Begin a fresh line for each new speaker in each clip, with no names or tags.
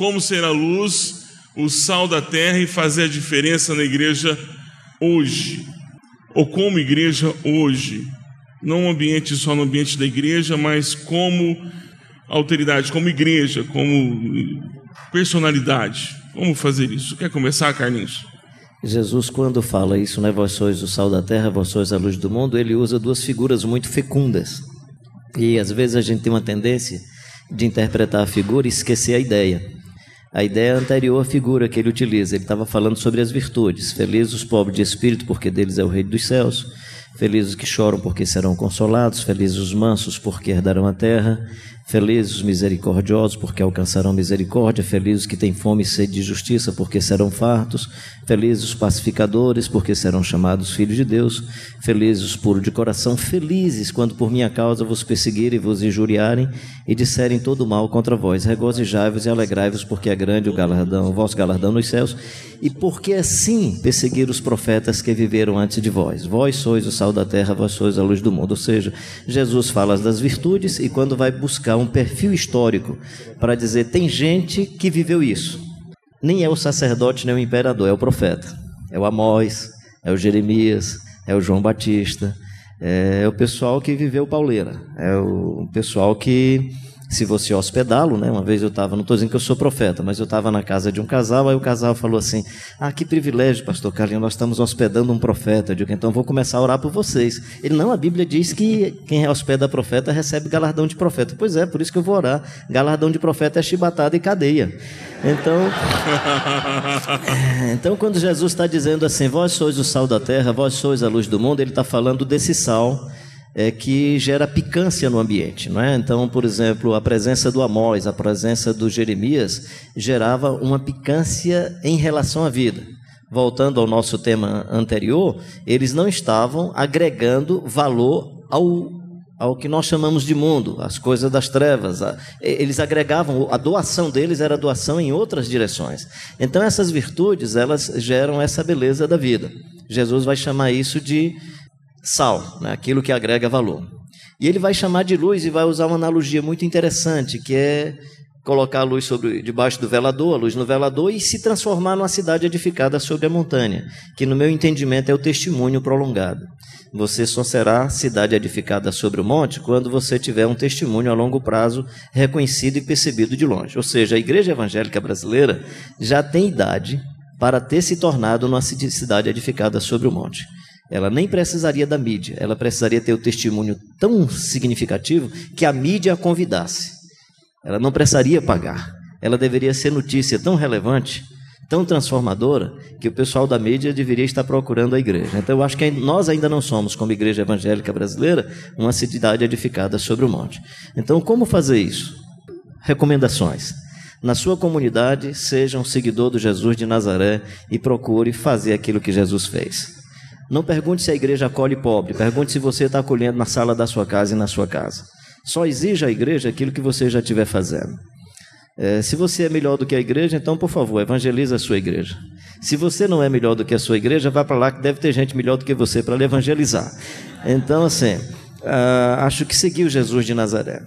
como ser a luz, o sal da terra e fazer a diferença na igreja hoje, ou como igreja hoje, não um ambiente só no ambiente da igreja, mas como autoridade, como igreja, como personalidade. Como fazer isso? Quer começar, Carlinhos?
Jesus, quando fala isso, né, vós sois o sal da terra, vós sois a luz do mundo, ele usa duas figuras muito fecundas. E às vezes a gente tem uma tendência de interpretar a figura e esquecer a ideia. A ideia anterior à figura que ele utiliza, ele estava falando sobre as virtudes. Felizes os pobres de espírito, porque deles é o reino dos céus. Felizes os que choram, porque serão consolados. Felizes os mansos, porque herdarão a terra. Felizes os misericordiosos, porque alcançarão misericórdia. Felizes os que têm fome e sede de justiça, porque serão fartos. Felizes os pacificadores, porque serão chamados filhos de Deus. Felizes os puros de coração. Felizes quando por minha causa vos perseguirem vos injuriarem e disserem todo mal contra vós. Regozijai-vos e alegrai-vos, porque é grande o galardão, o vosso galardão nos céus. E porque assim perseguir os profetas que viveram antes de vós. Vós sois o sal da terra, vós sois a luz do mundo. Ou seja, Jesus fala das virtudes e quando vai buscar um perfil histórico para dizer tem gente que viveu isso. Nem é o sacerdote nem o imperador, é o profeta. É o Amós, é o Jeremias, é o João Batista, é o pessoal que viveu pauleira, é o pessoal que se você hospedá-lo, né? Uma vez eu estava, não estou dizendo que eu sou profeta, mas eu estava na casa de um casal, aí o casal falou assim: Ah, que privilégio, pastor Carlinhos, nós estamos hospedando um profeta. Eu digo, então vou começar a orar por vocês. Ele, não, a Bíblia diz que quem hospeda profeta recebe galardão de profeta. Pois é, por isso que eu vou orar. Galardão de profeta é chibatada e cadeia. Então, então quando Jesus está dizendo assim, vós sois o sal da terra, vós sois a luz do mundo, ele está falando desse sal é, que gera picância no ambiente. Não é? Então, por exemplo, a presença do Amós, a presença do Jeremias, gerava uma picância em relação à vida. Voltando ao nosso tema anterior, eles não estavam agregando valor ao ao que nós chamamos de mundo, as coisas das trevas. Eles agregavam, a doação deles era doação em outras direções. Então essas virtudes, elas geram essa beleza da vida. Jesus vai chamar isso de sal, né? aquilo que agrega valor. E ele vai chamar de luz e vai usar uma analogia muito interessante, que é colocar a luz sobre, debaixo do velador, a luz no velador, e se transformar numa cidade edificada sobre a montanha, que no meu entendimento é o testemunho prolongado. Você só será cidade edificada sobre o monte quando você tiver um testemunho a longo prazo reconhecido e percebido de longe. Ou seja, a igreja evangélica brasileira já tem idade para ter se tornado uma cidade edificada sobre o monte. Ela nem precisaria da mídia, ela precisaria ter o testemunho tão significativo que a mídia a convidasse. Ela não precisaria pagar. Ela deveria ser notícia tão relevante, tão transformadora, que o pessoal da mídia deveria estar procurando a igreja. Então eu acho que nós ainda não somos, como igreja evangélica brasileira, uma cidade edificada sobre o monte. Então, como fazer isso? Recomendações. Na sua comunidade, seja um seguidor do Jesus de Nazaré e procure fazer aquilo que Jesus fez. Não pergunte se a igreja acolhe pobre, pergunte se você está acolhendo na sala da sua casa e na sua casa. Só exija à igreja aquilo que você já estiver fazendo. É, se você é melhor do que a igreja, então, por favor, evangelize a sua igreja. Se você não é melhor do que a sua igreja, vá para lá que deve ter gente melhor do que você para lhe evangelizar. Então, assim, uh, acho que seguiu Jesus de Nazaré.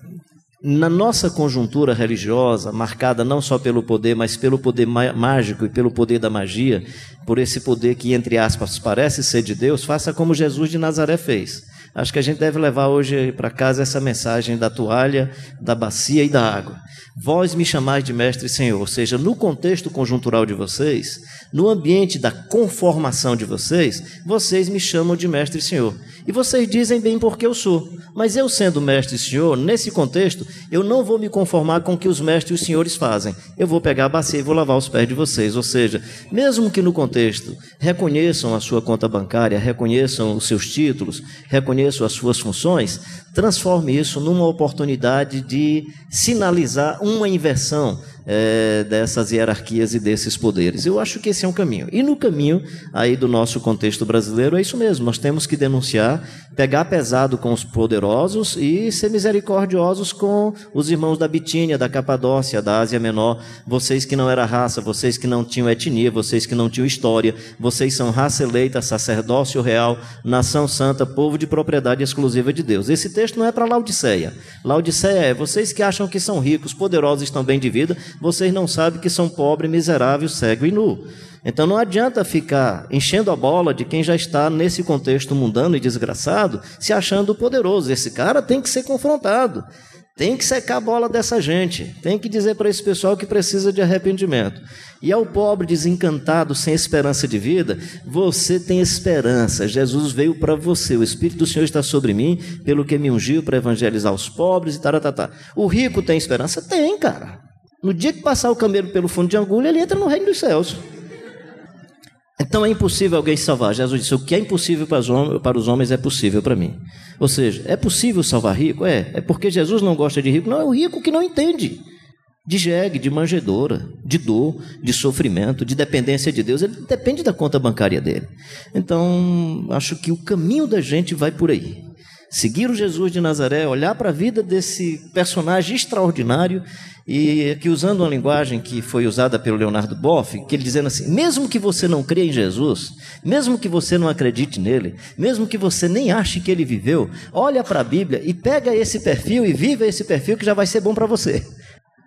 Na nossa conjuntura religiosa, marcada não só pelo poder, mas pelo poder mágico e pelo poder da magia, por esse poder que, entre aspas, parece ser de Deus, faça como Jesus de Nazaré fez. Acho que a gente deve levar hoje para casa essa mensagem da toalha, da bacia e da água. Vós me chamais de mestre e senhor, ou seja, no contexto conjuntural de vocês, no ambiente da conformação de vocês, vocês me chamam de mestre e senhor. E vocês dizem bem porque eu sou. Mas eu, sendo mestre e senhor, nesse contexto, eu não vou me conformar com o que os mestres e os senhores fazem. Eu vou pegar a bacia e vou lavar os pés de vocês. Ou seja, mesmo que no contexto reconheçam a sua conta bancária, reconheçam os seus títulos, reconheçam as suas funções, transforme isso numa oportunidade de sinalizar uma inversão é, dessas hierarquias e desses poderes. Eu acho que esse é um caminho. E no caminho aí do nosso contexto brasileiro é isso mesmo. Nós temos que denunciar, pegar pesado com os poderosos e ser misericordiosos com os irmãos da Bitínia, da Capadócia, da Ásia Menor. Vocês que não eram raça, vocês que não tinham etnia, vocês que não tinham história, vocês são raça eleita, sacerdócio real, nação santa, povo de propriedade exclusiva de Deus. Esse texto não é para Laodiceia. Laodiceia é vocês que acham que são ricos, poderosos, estão bem de vida, vocês não sabem que são pobre, miserável, cego e nu. Então não adianta ficar enchendo a bola de quem já está nesse contexto mundano e desgraçado, se achando poderoso. Esse cara tem que ser confrontado. Tem que secar a bola dessa gente. Tem que dizer para esse pessoal que precisa de arrependimento. E ao pobre desencantado, sem esperança de vida, você tem esperança. Jesus veio para você. O Espírito do Senhor está sobre mim, pelo que me ungiu para evangelizar os pobres e taratata. O rico tem esperança? Tem, cara. No dia que passar o camelo pelo fundo de agulha, ele entra no reino dos céus. Então é impossível alguém salvar. Jesus disse: o que é impossível para os homens, é possível para mim. Ou seja, é possível salvar rico? É. É porque Jesus não gosta de rico? Não, é o rico que não entende. De jegue, de manjedoura, de dor, de sofrimento, de dependência de Deus. Ele depende da conta bancária dele. Então, acho que o caminho da gente vai por aí seguir o Jesus de Nazaré, olhar para a vida desse personagem extraordinário e que usando uma linguagem que foi usada pelo Leonardo Boff, que ele dizendo assim: mesmo que você não creia em Jesus, mesmo que você não acredite nele, mesmo que você nem ache que ele viveu, olha para a Bíblia e pega esse perfil e viva esse perfil que já vai ser bom para você.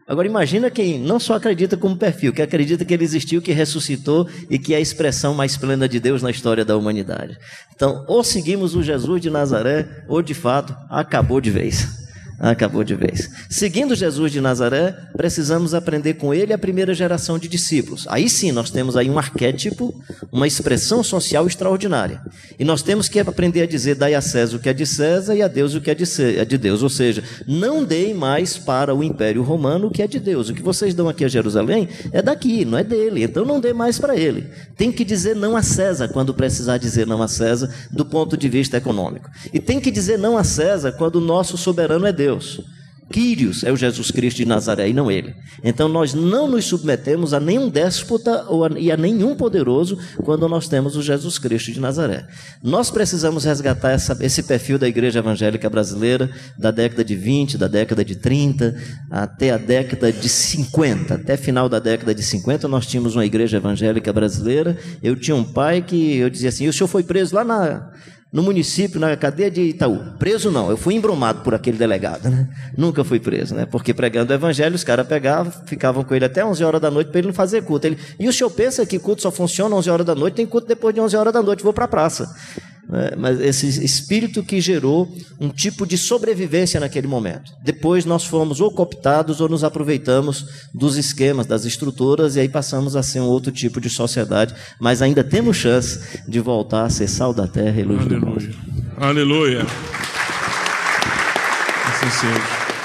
Agora imagina quem não só acredita como perfil, que acredita que ele existiu, que ressuscitou e que é a expressão mais plena de Deus na história da humanidade. Então, ou seguimos o Jesus de Nazaré, ou de fato acabou de vez. Acabou de vez. Seguindo Jesus de Nazaré, precisamos aprender com ele a primeira geração de discípulos. Aí sim, nós temos aí um arquétipo, uma expressão social extraordinária. E nós temos que aprender a dizer: dai a César o que é de César e a Deus o que é de, é de Deus. Ou seja, não deem mais para o Império Romano o que é de Deus. O que vocês dão aqui a Jerusalém é daqui, não é dele. Então não dê mais para ele. Tem que dizer não a César quando precisar dizer não a César, do ponto de vista econômico. E tem que dizer não a César quando o nosso soberano é Deus. Deus. Quírios é o Jesus Cristo de Nazaré e não ele. Então nós não nos submetemos a nenhum déspota e a nenhum poderoso quando nós temos o Jesus Cristo de Nazaré. Nós precisamos resgatar essa, esse perfil da igreja evangélica brasileira da década de 20, da década de 30, até a década de 50. Até final da década de 50 nós tínhamos uma igreja evangélica brasileira. Eu tinha um pai que eu dizia assim: o senhor foi preso lá na no município, na cadeia de Itaú. Preso não, eu fui embromado por aquele delegado, né? Nunca fui preso, né? Porque pregando o evangelho, os caras pegavam, ficavam com ele até 11 horas da noite para ele não fazer culto. Ele, e o senhor pensa que culto só funciona 11 horas da noite? Tem culto depois de 11 horas da noite, vou para a praça. Né? Mas esse espírito que gerou um tipo de sobrevivência naquele momento. Depois nós fomos ou cooptados ou nos aproveitamos dos esquemas, das estruturas e aí passamos a ser um outro tipo de sociedade, mas ainda temos chance de voltar a ser sal da terra e luz Aleluia. do mundo.
Aleluia. Assim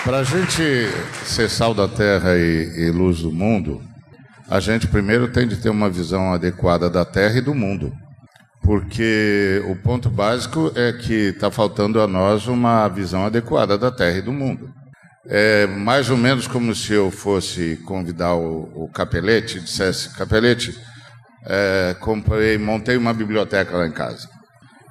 Para a gente ser sal da terra e, e luz do mundo, a gente primeiro tem de ter uma visão adequada da terra e do mundo porque o ponto básico é que está faltando a nós uma visão adequada da Terra e do mundo. É mais ou menos como se eu fosse convidar o, o Capelete, dissesse, Capelete, é, comprei, montei uma biblioteca lá em casa.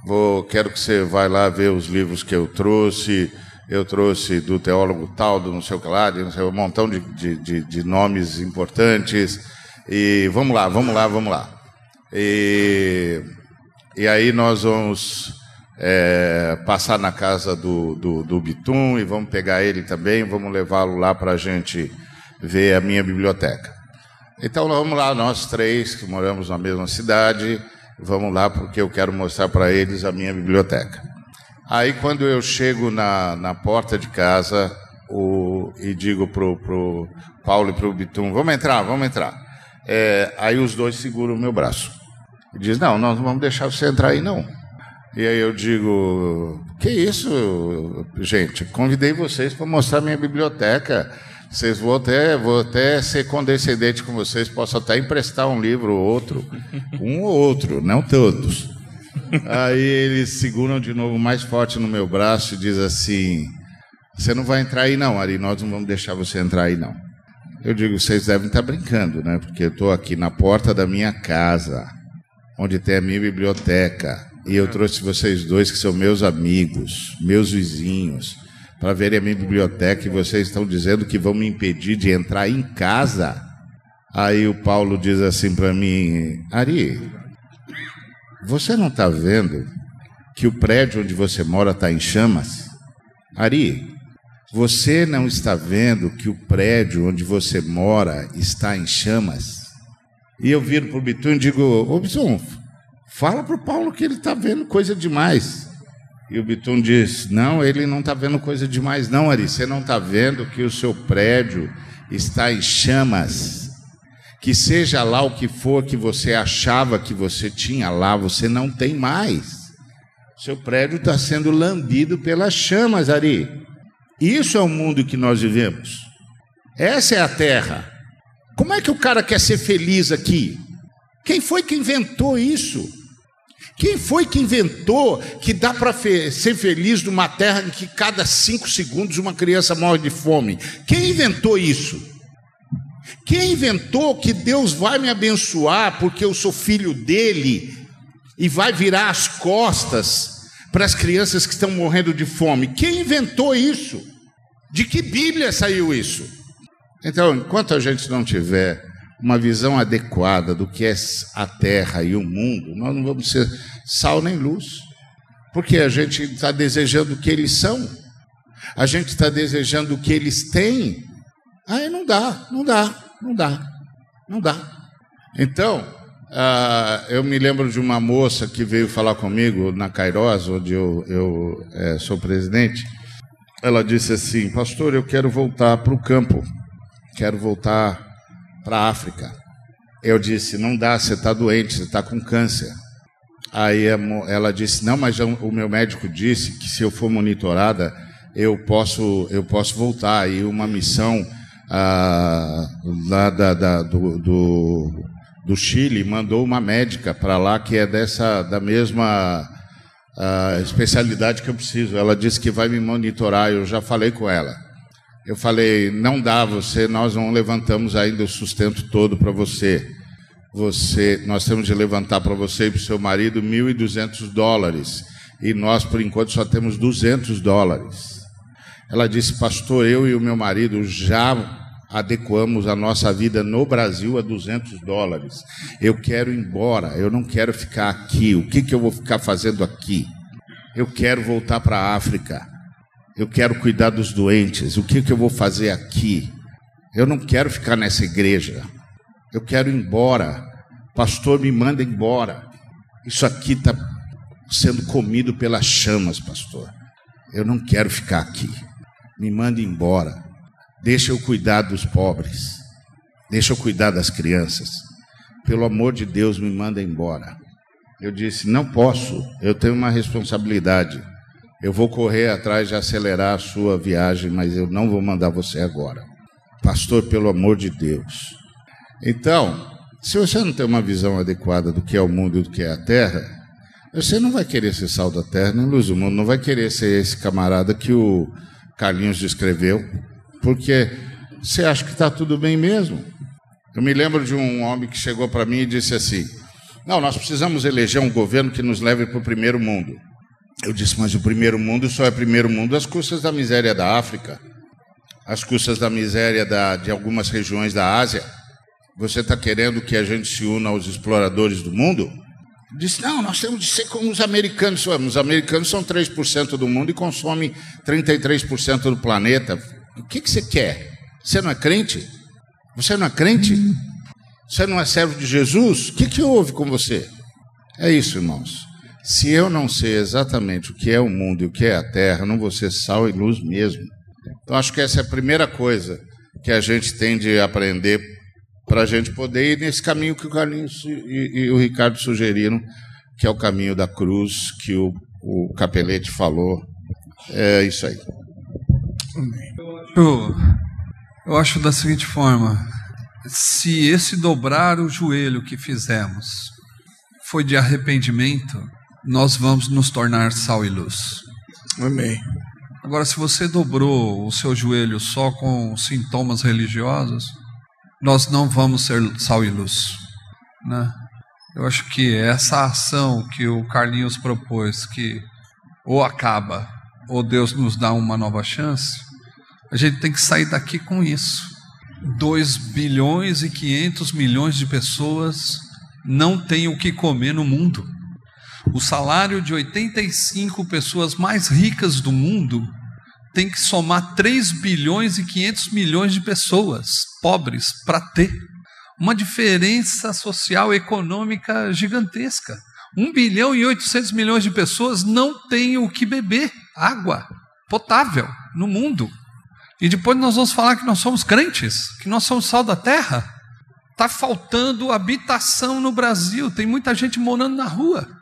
Vou, quero que você vá lá ver os livros que eu trouxe. Eu trouxe do teólogo tal, do não sei o que lá, de sei, um montão de, de, de, de nomes importantes. E vamos lá, vamos lá, vamos lá. E e aí nós vamos é, passar na casa do, do, do Bitum e vamos pegar ele também, vamos levá-lo lá para a gente ver a minha biblioteca. Então vamos lá, nós três que moramos na mesma cidade, vamos lá porque eu quero mostrar para eles a minha biblioteca. Aí quando eu chego na, na porta de casa o, e digo pro, pro Paulo e pro Bitum, vamos entrar, vamos entrar. É, aí os dois seguram o meu braço. Diz: Não, nós não vamos deixar você entrar aí, não. E aí eu digo: Que isso, gente? Convidei vocês para mostrar minha biblioteca. Vocês vão até, vou até ser condescendente com vocês, posso até emprestar um livro ou outro, um ou outro, não todos. Aí eles seguram de novo mais forte no meu braço e diz assim: Você não vai entrar aí não, Ari, nós não vamos deixar você entrar aí não. Eu digo: Vocês devem estar brincando, né? Porque eu estou aqui na porta da minha casa onde tem a minha biblioteca. E eu trouxe vocês dois, que são meus amigos, meus vizinhos, para verem a minha biblioteca. E vocês estão dizendo que vão me impedir de entrar em casa. Aí o Paulo diz assim para mim: Ari, você não está vendo que o prédio onde você mora está em chamas? Ari, Você não está vendo que o prédio onde você mora está em chamas? E eu viro para o Bitum e digo: Ô Bitum, fala para o Paulo que ele está vendo coisa demais. E o Bitum diz: Não, ele não está vendo coisa demais, não, Ari. Você não está vendo que o seu prédio está em chamas. Que seja lá o que for que você achava que você tinha lá, você não tem mais. Seu prédio está sendo lambido pelas chamas, Ari. Isso é o mundo que nós vivemos. Essa é a terra. Como é que o cara quer ser feliz aqui? Quem foi que inventou isso? Quem foi que inventou que dá para ser feliz numa terra em que cada cinco segundos uma criança morre de fome? Quem inventou isso? Quem inventou que Deus vai me abençoar porque eu sou filho dele e vai virar as costas para as crianças que estão morrendo de fome. Quem inventou isso? De que Bíblia saiu isso? Então, enquanto a gente não tiver uma visão adequada do que é a terra e o mundo, nós não vamos ser sal nem luz. Porque a gente está desejando o que eles são, a gente está desejando o que eles têm. Aí não dá, não dá, não dá, não dá. Então, ah, eu me lembro de uma moça que veio falar comigo na Cairós, onde eu, eu é, sou presidente. Ela disse assim: Pastor, eu quero voltar para o campo, quero voltar para a África. Eu disse: Não dá, você está doente, você está com câncer. Aí ela disse: Não, mas o meu médico disse que se eu for monitorada, eu posso, eu posso voltar. E uma missão ah, lá da, da, do, do do Chile mandou uma médica para lá que é dessa da mesma uh, especialidade que eu preciso. Ela disse que vai me monitorar. Eu já falei com ela. Eu falei, não dá, você, nós não levantamos ainda o sustento todo para você. Você, nós temos de levantar para você e para o seu marido 1.200 dólares e nós por enquanto só temos 200 dólares. Ela disse, pastor, eu e o meu marido já adequamos a nossa vida no Brasil a 200 dólares. Eu quero ir embora, eu não quero ficar aqui. O que, que eu vou ficar fazendo aqui? Eu quero voltar para a África. Eu quero cuidar dos doentes. O que, que eu vou fazer aqui? Eu não quero ficar nessa igreja. Eu quero ir embora. Pastor, me manda embora. Isso aqui está sendo comido pelas chamas, pastor. Eu não quero ficar aqui. Me manda embora. Deixa eu cuidar dos pobres. Deixa eu cuidar das crianças. Pelo amor de Deus, me manda embora. Eu disse: Não posso, eu tenho uma responsabilidade. Eu vou correr atrás de acelerar a sua viagem, mas eu não vou mandar você agora. Pastor, pelo amor de Deus. Então, se você não tem uma visão adequada do que é o mundo e do que é a terra, você não vai querer ser sal da terra nem luz do mundo, não vai querer ser esse camarada que o Carlinhos descreveu, porque você acha que está tudo bem mesmo? Eu me lembro de um homem que chegou para mim e disse assim: Não, nós precisamos eleger um governo que nos leve para o primeiro mundo. Eu disse: Mas o primeiro mundo só é primeiro mundo às custas da miséria da África, às custas da miséria da, de algumas regiões da Ásia. Você está querendo que a gente se una aos exploradores do mundo? Disse: Não, nós temos de ser como os americanos. Os americanos são 3% do mundo e consomem 33% do planeta. O que, que você quer? Você não é crente? Você não é crente? Você não é servo de Jesus? O que, que houve com você? É isso, irmãos. Se eu não sei exatamente o que é o mundo e o que é a terra, não vou ser sal e luz mesmo. Então, acho que essa é a primeira coisa que a gente tem de aprender para a gente poder ir nesse caminho que o Carlinhos e, e, o Ricardo sugeriram, que é o caminho da cruz, que o, o Capelete falou. É isso aí.
Eu, eu acho da seguinte forma: se esse dobrar o joelho que fizemos foi de arrependimento, nós vamos nos tornar sal e luz.
Amém.
Agora, se você dobrou o seu joelho só com sintomas religiosos, nós não vamos ser sal e luz. Né? Eu acho que essa ação que o Carlinhos propôs, que ou acaba, ou Deus nos dá uma nova chance, a gente tem que sair daqui com isso. 2 bilhões e 500 milhões de pessoas não têm o que comer no mundo. O salário de 85 pessoas mais ricas do mundo tem que somar 3 bilhões e 500 milhões de pessoas pobres para ter uma diferença social e econômica gigantesca. 1 bilhão e 800 milhões de pessoas não têm o que beber, água potável no mundo. E depois nós vamos falar que nós somos crentes, que nós somos sal da terra. Está faltando habitação no Brasil, tem muita gente morando na rua.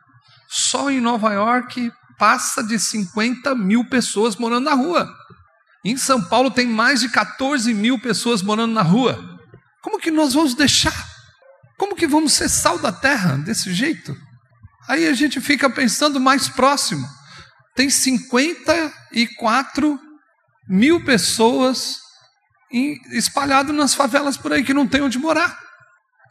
Só em Nova York passa de 50 mil pessoas morando na rua. Em São Paulo tem mais de 14 mil pessoas morando na rua. Como que nós vamos deixar? Como que vamos ser sal da terra desse jeito? Aí a gente fica pensando mais próximo. Tem 54 mil pessoas espalhadas nas favelas por aí que não tem onde morar.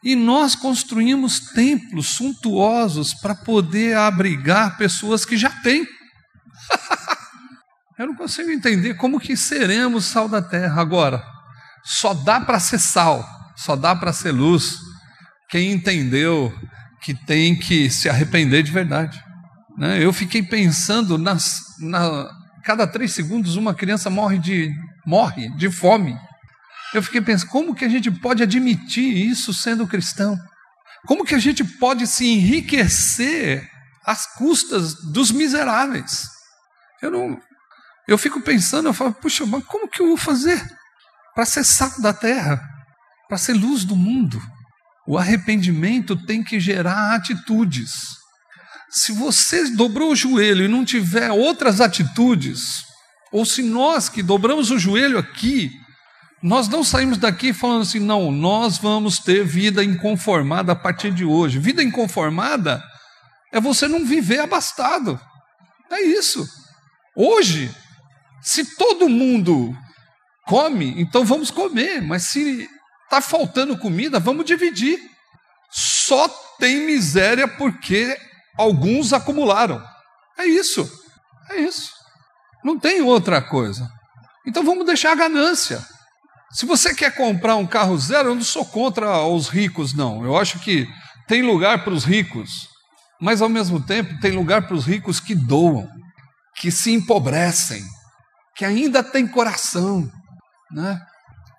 E nós construímos templos suntuosos para poder abrigar pessoas que já têm. Eu não consigo entender como que seremos sal da terra agora. Só dá para ser sal, só dá para ser luz quem entendeu que tem que se arrepender de verdade. Né? Eu fiquei pensando nas, na cada três segundos uma criança morre de morre de fome. Eu fiquei pensando, como que a gente pode admitir isso sendo cristão? Como que a gente pode se enriquecer às custas dos miseráveis? Eu não, eu fico pensando, eu falo, puxa, mas como que eu vou fazer para ser sal da terra, para ser luz do mundo? O arrependimento tem que gerar atitudes. Se você dobrou o joelho e não tiver outras atitudes, ou se nós que dobramos o joelho aqui nós não saímos daqui falando assim, não, nós vamos ter vida inconformada a partir de hoje. Vida inconformada é você não viver abastado. É isso. Hoje, se todo mundo come, então vamos comer, mas se está faltando comida, vamos dividir. Só tem miséria porque alguns acumularam. É isso. É isso. Não tem outra coisa. Então vamos deixar a ganância. Se você quer comprar um carro zero, eu não sou contra os ricos, não. Eu acho que tem lugar para os ricos, mas ao mesmo tempo tem lugar para os ricos que doam, que se empobrecem, que ainda têm coração, né?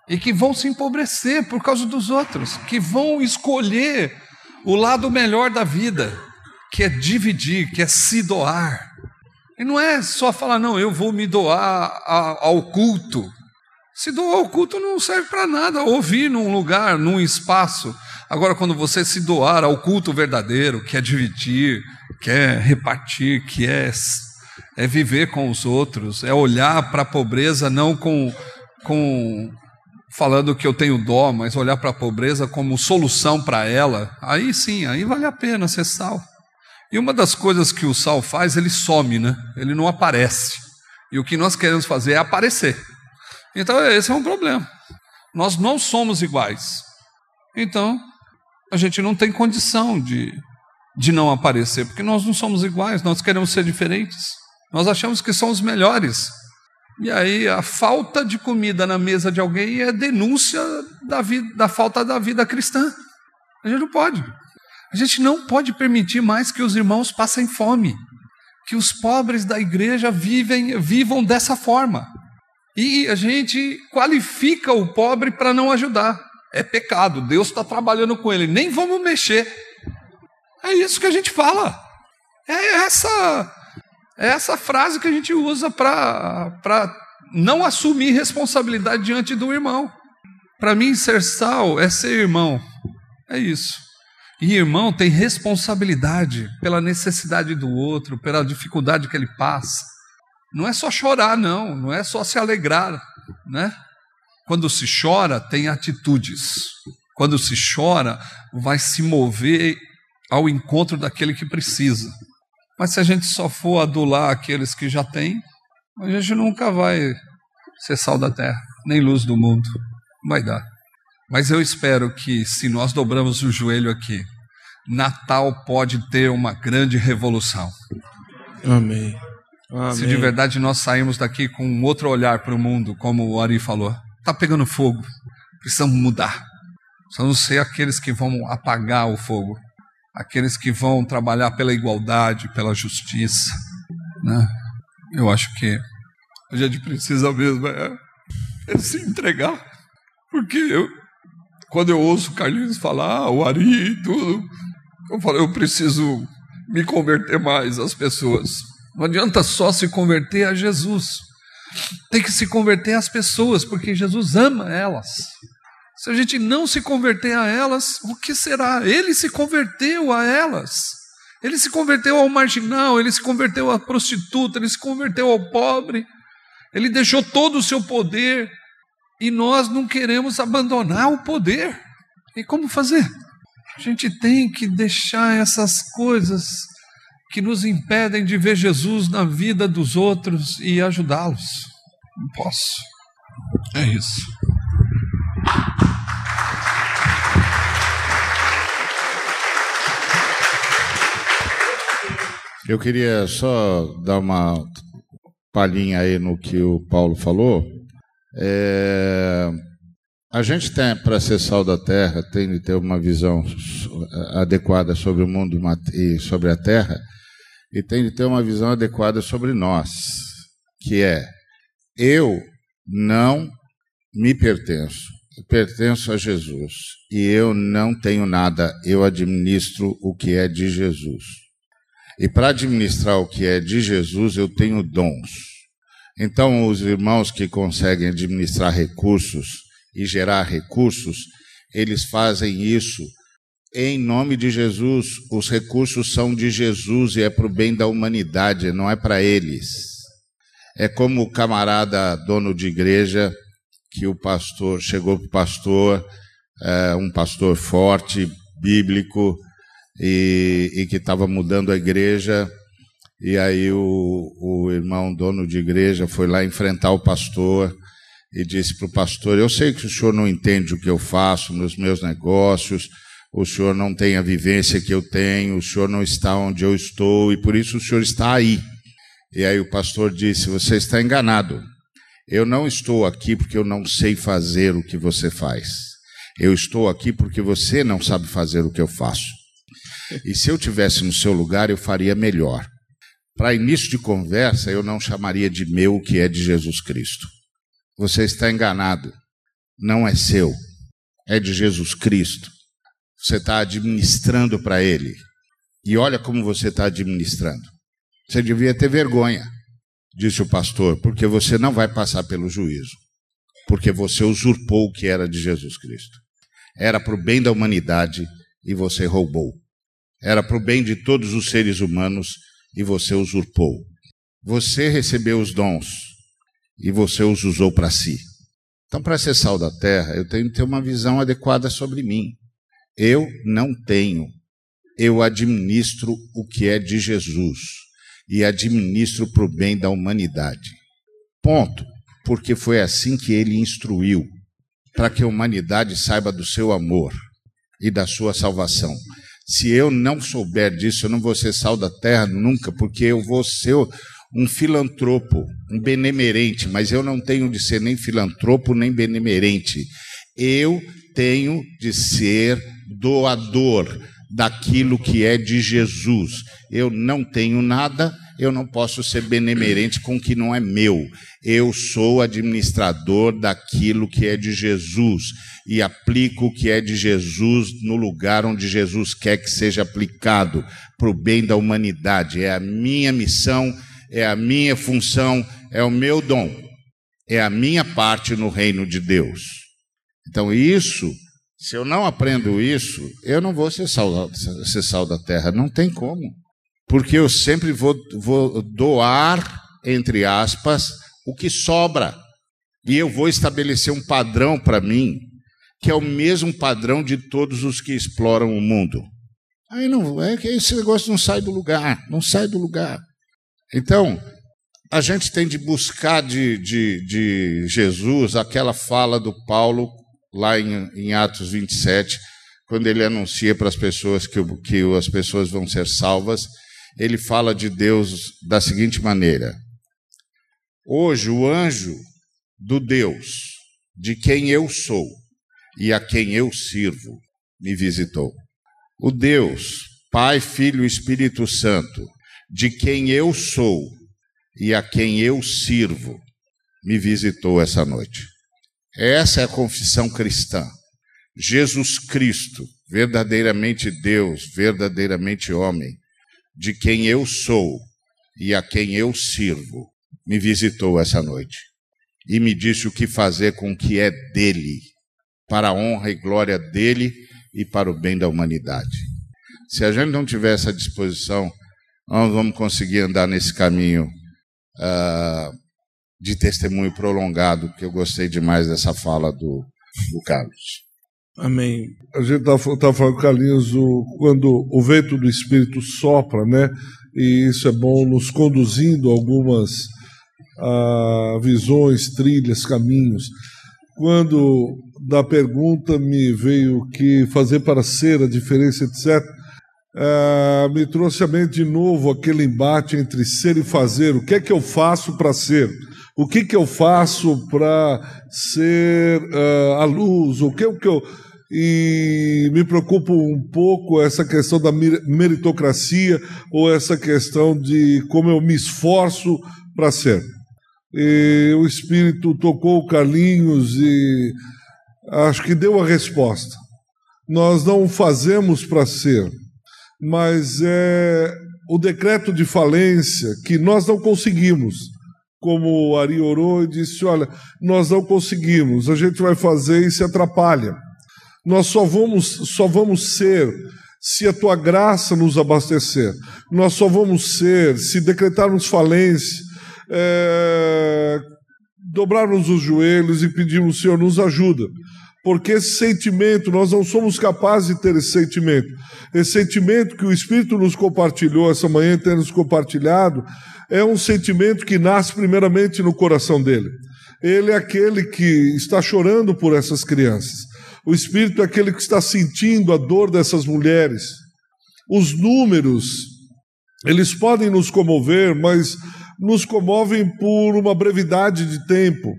E que vão se empobrecer por causa dos outros, que vão escolher o lado melhor da vida, que é dividir, que é se doar. E não é só falar, não, eu vou me doar ao culto. Se doar ao culto não serve para nada, ouvir num lugar, num espaço. Agora, quando você se doar ao culto verdadeiro, que é dividir, que é repartir, que é, é viver com os outros, é olhar para a pobreza não com, com falando que eu tenho dó, mas olhar para a pobreza como solução para ela, aí sim, aí vale a pena ser sal. E uma das coisas que o sal faz, ele some, né? Ele não aparece. E o que nós queremos fazer é aparecer. Então, esse é um problema. Nós não somos iguais. Então, a gente não tem condição de, de não aparecer, porque nós não somos iguais, nós queremos ser diferentes. Nós achamos que somos melhores. E aí, a falta de comida na mesa de alguém é denúncia da, vida, da falta da vida cristã. A gente não pode. A gente não pode permitir mais que os irmãos passem fome, que os pobres da igreja vivem, vivam dessa forma. E a gente qualifica o pobre para não ajudar. É pecado, Deus está trabalhando com ele, nem vamos mexer. É isso que a gente fala. É essa, é essa frase que a gente usa para não assumir responsabilidade diante do irmão. Para mim, ser sal é ser irmão. É isso. E irmão tem responsabilidade pela necessidade do outro, pela dificuldade que ele passa. Não é só chorar, não, não é só se alegrar, né? Quando se chora, tem atitudes. Quando se chora, vai se mover ao encontro daquele que precisa. Mas se a gente só for adular aqueles que já têm, a gente nunca vai ser sal da terra, nem luz do mundo. Não vai dar. Mas eu espero que, se nós dobramos o joelho aqui, Natal pode ter uma grande revolução.
Amém.
Amém. Se de verdade nós saímos daqui com um outro olhar para o mundo, como o Ari falou, está pegando fogo, precisamos mudar. Precisamos ser aqueles que vão apagar o fogo, aqueles que vão trabalhar pela igualdade, pela justiça. Né? Eu acho que A gente precisa mesmo é, é se entregar. Porque eu, quando eu ouço o Carlinhos falar, o Ari e tudo, eu falo, eu preciso me converter mais às pessoas. Não adianta só se converter a Jesus. Tem que se converter às pessoas, porque Jesus ama elas. Se a gente não se converter a elas, o que será? Ele se converteu a elas. Ele se converteu ao marginal, ele se converteu à prostituta, ele se converteu ao pobre. Ele deixou todo o seu poder e nós não queremos abandonar o poder. E como fazer? A gente tem que deixar essas coisas que nos impedem de ver Jesus na vida dos outros e ajudá-los. Não posso. É isso.
Eu queria só dar uma palhinha aí no que o Paulo falou. É, a gente tem, para ser sal da terra, tem de ter uma visão adequada sobre o mundo e sobre a terra, e tem de ter uma visão adequada sobre nós, que é: eu não me pertenço, eu pertenço a Jesus, e eu não tenho nada, eu administro o que é de Jesus. E para administrar o que é de Jesus, eu tenho dons. Então, os irmãos que conseguem administrar recursos e gerar recursos, eles fazem isso em nome de Jesus. Os recursos são de Jesus e é para o bem da humanidade, não é para eles. É como o camarada dono de igreja que o pastor chegou para o pastor, é, um pastor forte, bíblico, e, e que estava mudando a igreja. E aí o, o irmão dono de igreja foi lá enfrentar o pastor e disse para o pastor: Eu sei que o senhor não entende o que eu faço nos meus negócios, o senhor não tem a vivência que eu tenho, o senhor não está onde eu estou e por isso o senhor está aí. E aí o pastor disse: Você está enganado. Eu não estou aqui porque eu não sei fazer o que você faz. Eu estou aqui porque você não sabe fazer o que eu faço. E se eu tivesse no seu lugar, eu faria melhor. Para início de conversa, eu não chamaria de meu o que é de Jesus Cristo. Você está enganado. Não é seu. É de Jesus Cristo. Você está administrando para Ele. E olha como você está administrando. Você devia ter vergonha, disse o pastor, porque você não vai passar pelo juízo. Porque você usurpou o que era de Jesus Cristo. Era para o bem da humanidade e você roubou era para o bem de todos os seres humanos e você usurpou. Você recebeu os dons e você os usou para si. Então, para ser sal da terra, eu tenho que ter uma visão adequada sobre mim. Eu não tenho. Eu administro o que é de Jesus e administro para o bem da humanidade. Ponto. Porque foi assim que ele instruiu, para que a humanidade saiba do seu amor e da sua salvação. Se eu não souber disso, eu não vou ser sal da terra nunca, porque eu vou ser um filantropo, um benemerente, mas eu não tenho de ser nem filantropo nem benemerente. Eu tenho de ser doador daquilo que é de Jesus. Eu não tenho nada, eu não posso ser benemerente com o que não é meu. Eu sou administrador daquilo que é de Jesus e aplico o que é de Jesus no lugar onde Jesus quer que seja aplicado para o bem da humanidade. É a minha missão, é a minha função, é o meu dom, é a minha parte no reino de Deus. Então, isso, se eu não aprendo isso, eu não vou ser sal, ser sal da terra, não tem como porque eu sempre vou, vou doar, entre aspas, o que sobra. E eu vou estabelecer um padrão para mim, que é o mesmo padrão de todos os que exploram o mundo. Aí não, é que esse negócio não sai do lugar, não sai do lugar. Então, a gente tem de buscar de, de, de Jesus aquela fala do Paulo, lá em, em Atos 27, quando ele anuncia para as pessoas que, que as pessoas vão ser salvas ele fala de Deus da seguinte maneira: Hoje o anjo do Deus, de quem eu sou e a quem eu sirvo, me visitou. O Deus, Pai, Filho e Espírito Santo, de quem eu sou e a quem eu sirvo, me visitou essa noite. Essa é a confissão cristã. Jesus Cristo, verdadeiramente Deus, verdadeiramente homem, de quem eu sou e a quem eu sirvo, me visitou essa noite e me disse o que fazer com o que é dele, para a honra e glória dele e para o bem da humanidade. Se a gente não tiver essa disposição, nós vamos conseguir andar nesse caminho uh, de testemunho prolongado, que eu gostei demais dessa fala do, do Carlos.
Amém.
A gente está tá falando, Carlinhos, o, quando o vento do Espírito sopra, né? E isso é bom nos conduzindo a algumas ah, visões, trilhas, caminhos. Quando da pergunta me veio que fazer para ser a diferença, etc., ah, me trouxe à mente de novo aquele embate entre ser e fazer. O que é que eu faço para ser? O que, que eu faço para ser uh, a luz? O que, o que eu. E me preocupa um pouco essa questão da meritocracia ou essa questão de como eu me esforço para ser. E o Espírito tocou o Carlinhos e acho que deu a resposta. Nós não fazemos para ser, mas é o decreto de falência que nós não conseguimos como o Ari orou e disse: Olha, nós não conseguimos, a gente vai fazer e se atrapalha. Nós só vamos, só vamos ser se a tua graça nos abastecer. Nós só vamos ser se decretarmos falência, é, dobrarmos os joelhos e pedirmos, Senhor, nos ajuda. Porque esse sentimento, nós não somos capazes de ter esse sentimento. Esse sentimento que o Espírito nos compartilhou essa manhã, tem nos compartilhado, é um sentimento que nasce primeiramente no coração dele. Ele é aquele que está chorando por essas crianças. O Espírito é aquele que está sentindo a dor dessas mulheres. Os números, eles podem nos comover, mas nos comovem por uma brevidade de tempo.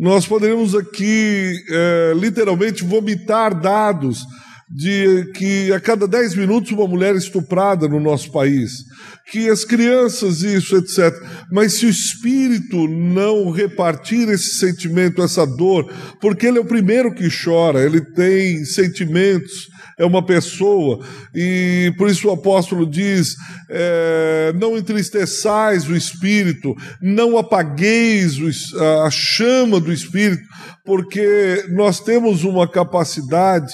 Nós poderíamos aqui, é, literalmente, vomitar dados de que a cada 10 minutos uma mulher é estuprada no nosso país, que as crianças, isso, etc. Mas se o espírito não repartir esse sentimento, essa dor, porque ele é o primeiro que chora, ele tem sentimentos, é uma pessoa, e por isso o apóstolo diz: é, não entristeçais o espírito, não apagueis a chama do espírito, porque nós temos uma capacidade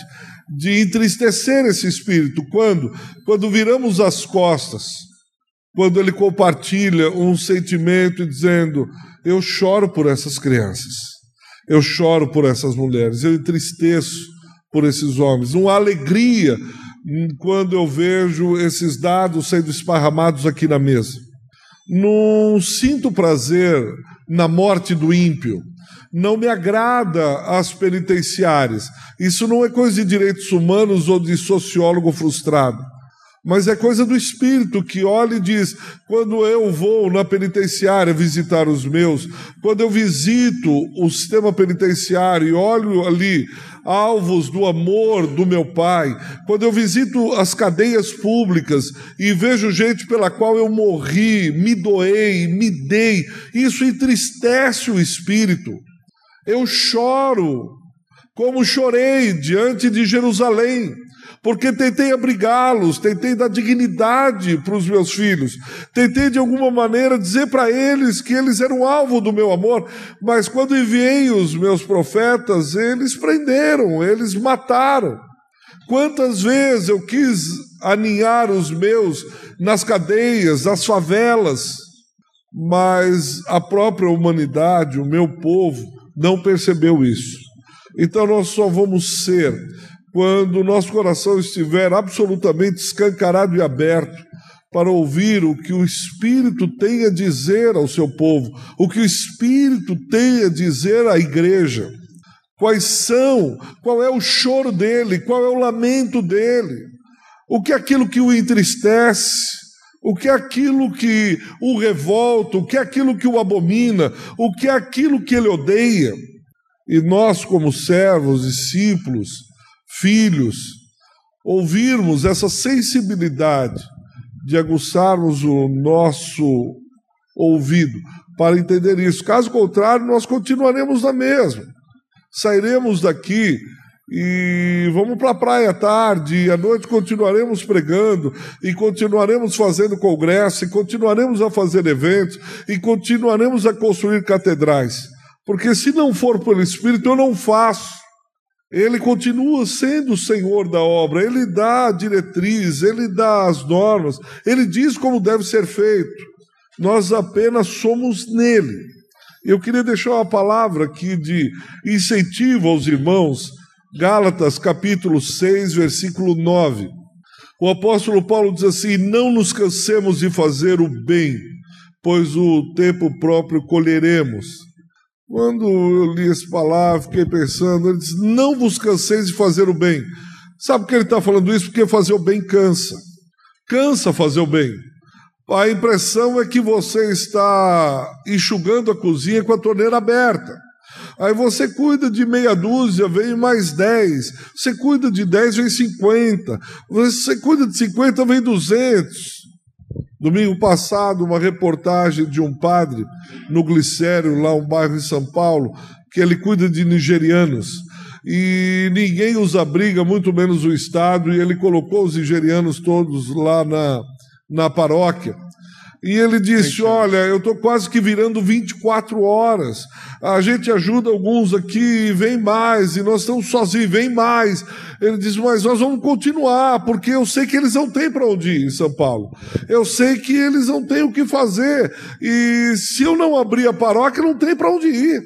de entristecer esse espírito. Quando? Quando viramos as costas, quando ele compartilha um sentimento dizendo: Eu choro por essas crianças, eu choro por essas mulheres, eu entristeço por esses homens. Uma alegria quando eu vejo esses dados sendo esparramados aqui na mesa. Não sinto prazer na morte do ímpio não me agrada as penitenciárias. Isso não é coisa de direitos humanos ou de sociólogo frustrado, mas é coisa do espírito que olha e diz: quando eu vou na penitenciária visitar os meus, quando eu visito o sistema penitenciário e olho ali alvos do amor do meu pai, quando eu visito as cadeias públicas e vejo gente pela qual eu morri, me doei, me dei, isso entristece o espírito. Eu choro, como chorei diante de Jerusalém, porque tentei abrigá-los, tentei dar dignidade para os meus filhos, tentei de alguma maneira dizer para eles que eles eram alvo do meu amor, mas quando enviei os meus profetas, eles prenderam, eles mataram. Quantas vezes eu quis aninhar os meus nas cadeias, nas favelas, mas a própria humanidade, o meu povo, não percebeu isso. Então nós só vamos ser quando o nosso coração estiver absolutamente escancarado e aberto para ouvir o que o Espírito tem a dizer ao seu povo, o que o Espírito tem a dizer à igreja. Quais são, qual é o choro dele, qual é o lamento dele, o que é aquilo que o entristece, o que é aquilo que o revolta, o que é aquilo que o abomina, o que é aquilo que ele odeia. E nós, como servos, discípulos, filhos, ouvirmos essa sensibilidade de aguçarmos o nosso ouvido para entender isso. Caso contrário, nós continuaremos na mesma. Sairemos daqui e vamos para a praia à tarde, e à noite continuaremos pregando, e continuaremos fazendo congresso, e continuaremos a fazer eventos, e continuaremos a construir catedrais. Porque se não for pelo Espírito, eu não faço. Ele continua sendo o Senhor da obra, ele dá a diretriz, ele dá as normas, ele diz como deve ser feito. Nós apenas somos nele. Eu queria deixar uma palavra aqui de incentivo aos irmãos Gálatas capítulo 6, versículo 9. O apóstolo Paulo diz assim: Não nos cansemos de fazer o bem, pois o tempo próprio colheremos. Quando eu li essa palavra, fiquei pensando, ele diz: Não vos canseis de fazer o bem. Sabe que ele está falando isso? Porque fazer o bem cansa. Cansa fazer o bem. A impressão é que você está enxugando a cozinha com a torneira aberta. Aí você cuida de meia dúzia, vem mais dez. Você cuida de dez, vem cinquenta. Você cuida de cinquenta, vem duzentos. Domingo passado, uma reportagem de um padre no Glicério, lá um bairro em São Paulo, que ele cuida de nigerianos. E ninguém os abriga, muito menos o Estado, e ele colocou os nigerianos todos lá na, na paróquia. E ele disse: Olha, eu estou quase que virando 24 horas. A gente ajuda alguns aqui, vem mais, e nós estamos sozinhos, vem mais. Ele disse: Mas nós vamos continuar, porque eu sei que eles não têm para onde ir em São Paulo. Eu sei que eles não têm o que fazer. E se eu não abrir a paróquia, não tem para onde ir.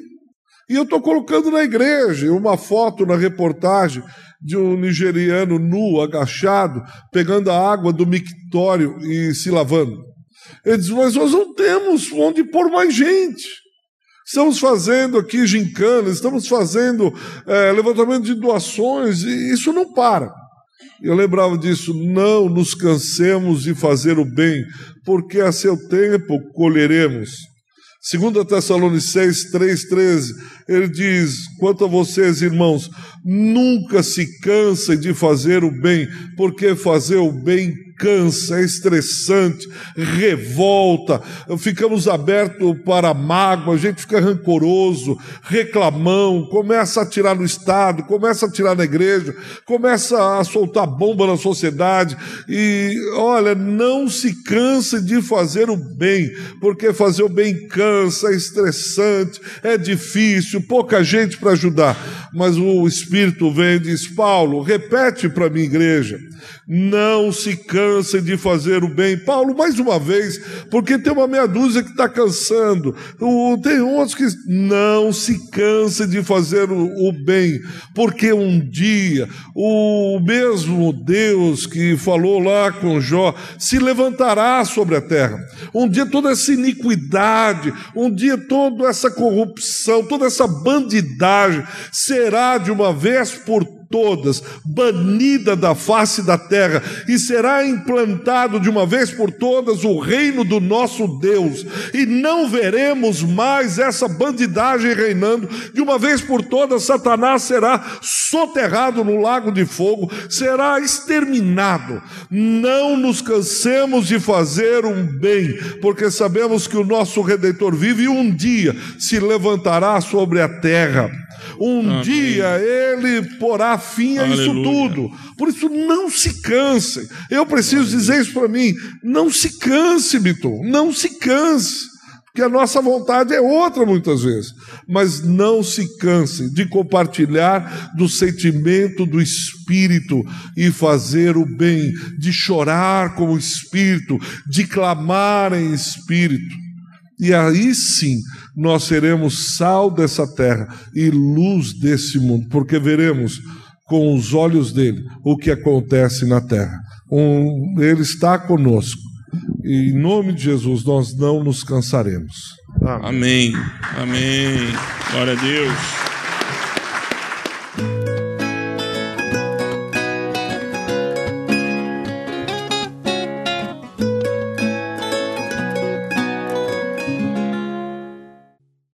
E eu estou colocando na igreja uma foto na reportagem de um nigeriano nu, agachado, pegando a água do mictório e se lavando. Ele diz: Mas nós não temos onde pôr mais gente. Estamos fazendo aqui gincana, estamos fazendo é, levantamento de doações, e isso não para. Eu lembrava disso, não nos cansemos de fazer o bem, porque a seu tempo colheremos. 2 Tessalonicenses 3,13, ele diz: quanto a vocês, irmãos, nunca se cansem de fazer o bem, porque fazer o bem cansa, é estressante, revolta, ficamos abertos para mágoa, a gente fica rancoroso, reclamão, começa a tirar no Estado, começa a tirar na igreja, começa a soltar bomba na sociedade. E olha, não se canse de fazer o bem, porque fazer o bem cansa, é estressante, é difícil, pouca gente para ajudar. Mas o Espírito vem e diz: Paulo, repete para a minha igreja, não se canse de fazer o bem. Paulo, mais uma vez, porque tem uma meia dúzia que está cansando, tem outros que não se cansem de fazer o, o bem, porque um dia o mesmo Deus que falou lá com Jó se levantará sobre a terra. Um dia toda essa iniquidade, um dia toda essa corrupção, toda essa bandidagem será de uma vez por todas, banida da face da terra, e será implantado de uma vez por todas o reino do nosso Deus, e não veremos mais essa bandidagem reinando, de uma vez por todas, Satanás será soterrado no lago de fogo, será exterminado. Não nos cansemos de fazer um bem, porque sabemos que o nosso redentor vive e um dia se levantará sobre a terra. Um Amém. dia ele porá fim a Aleluia. isso tudo. Por isso, não se canse. Eu preciso Aleluia. dizer isso para mim. Não se canse, Biton. Não se canse. Porque a nossa vontade é outra muitas vezes. Mas não se canse de compartilhar do sentimento do Espírito e fazer o bem, de chorar com o Espírito, de clamar em Espírito. E aí sim nós seremos sal dessa terra e luz desse mundo, porque veremos com os olhos dele o que acontece na terra. Um, ele está conosco. E em nome de Jesus nós não nos cansaremos.
Amém. Amém. Amém. Glória a Deus.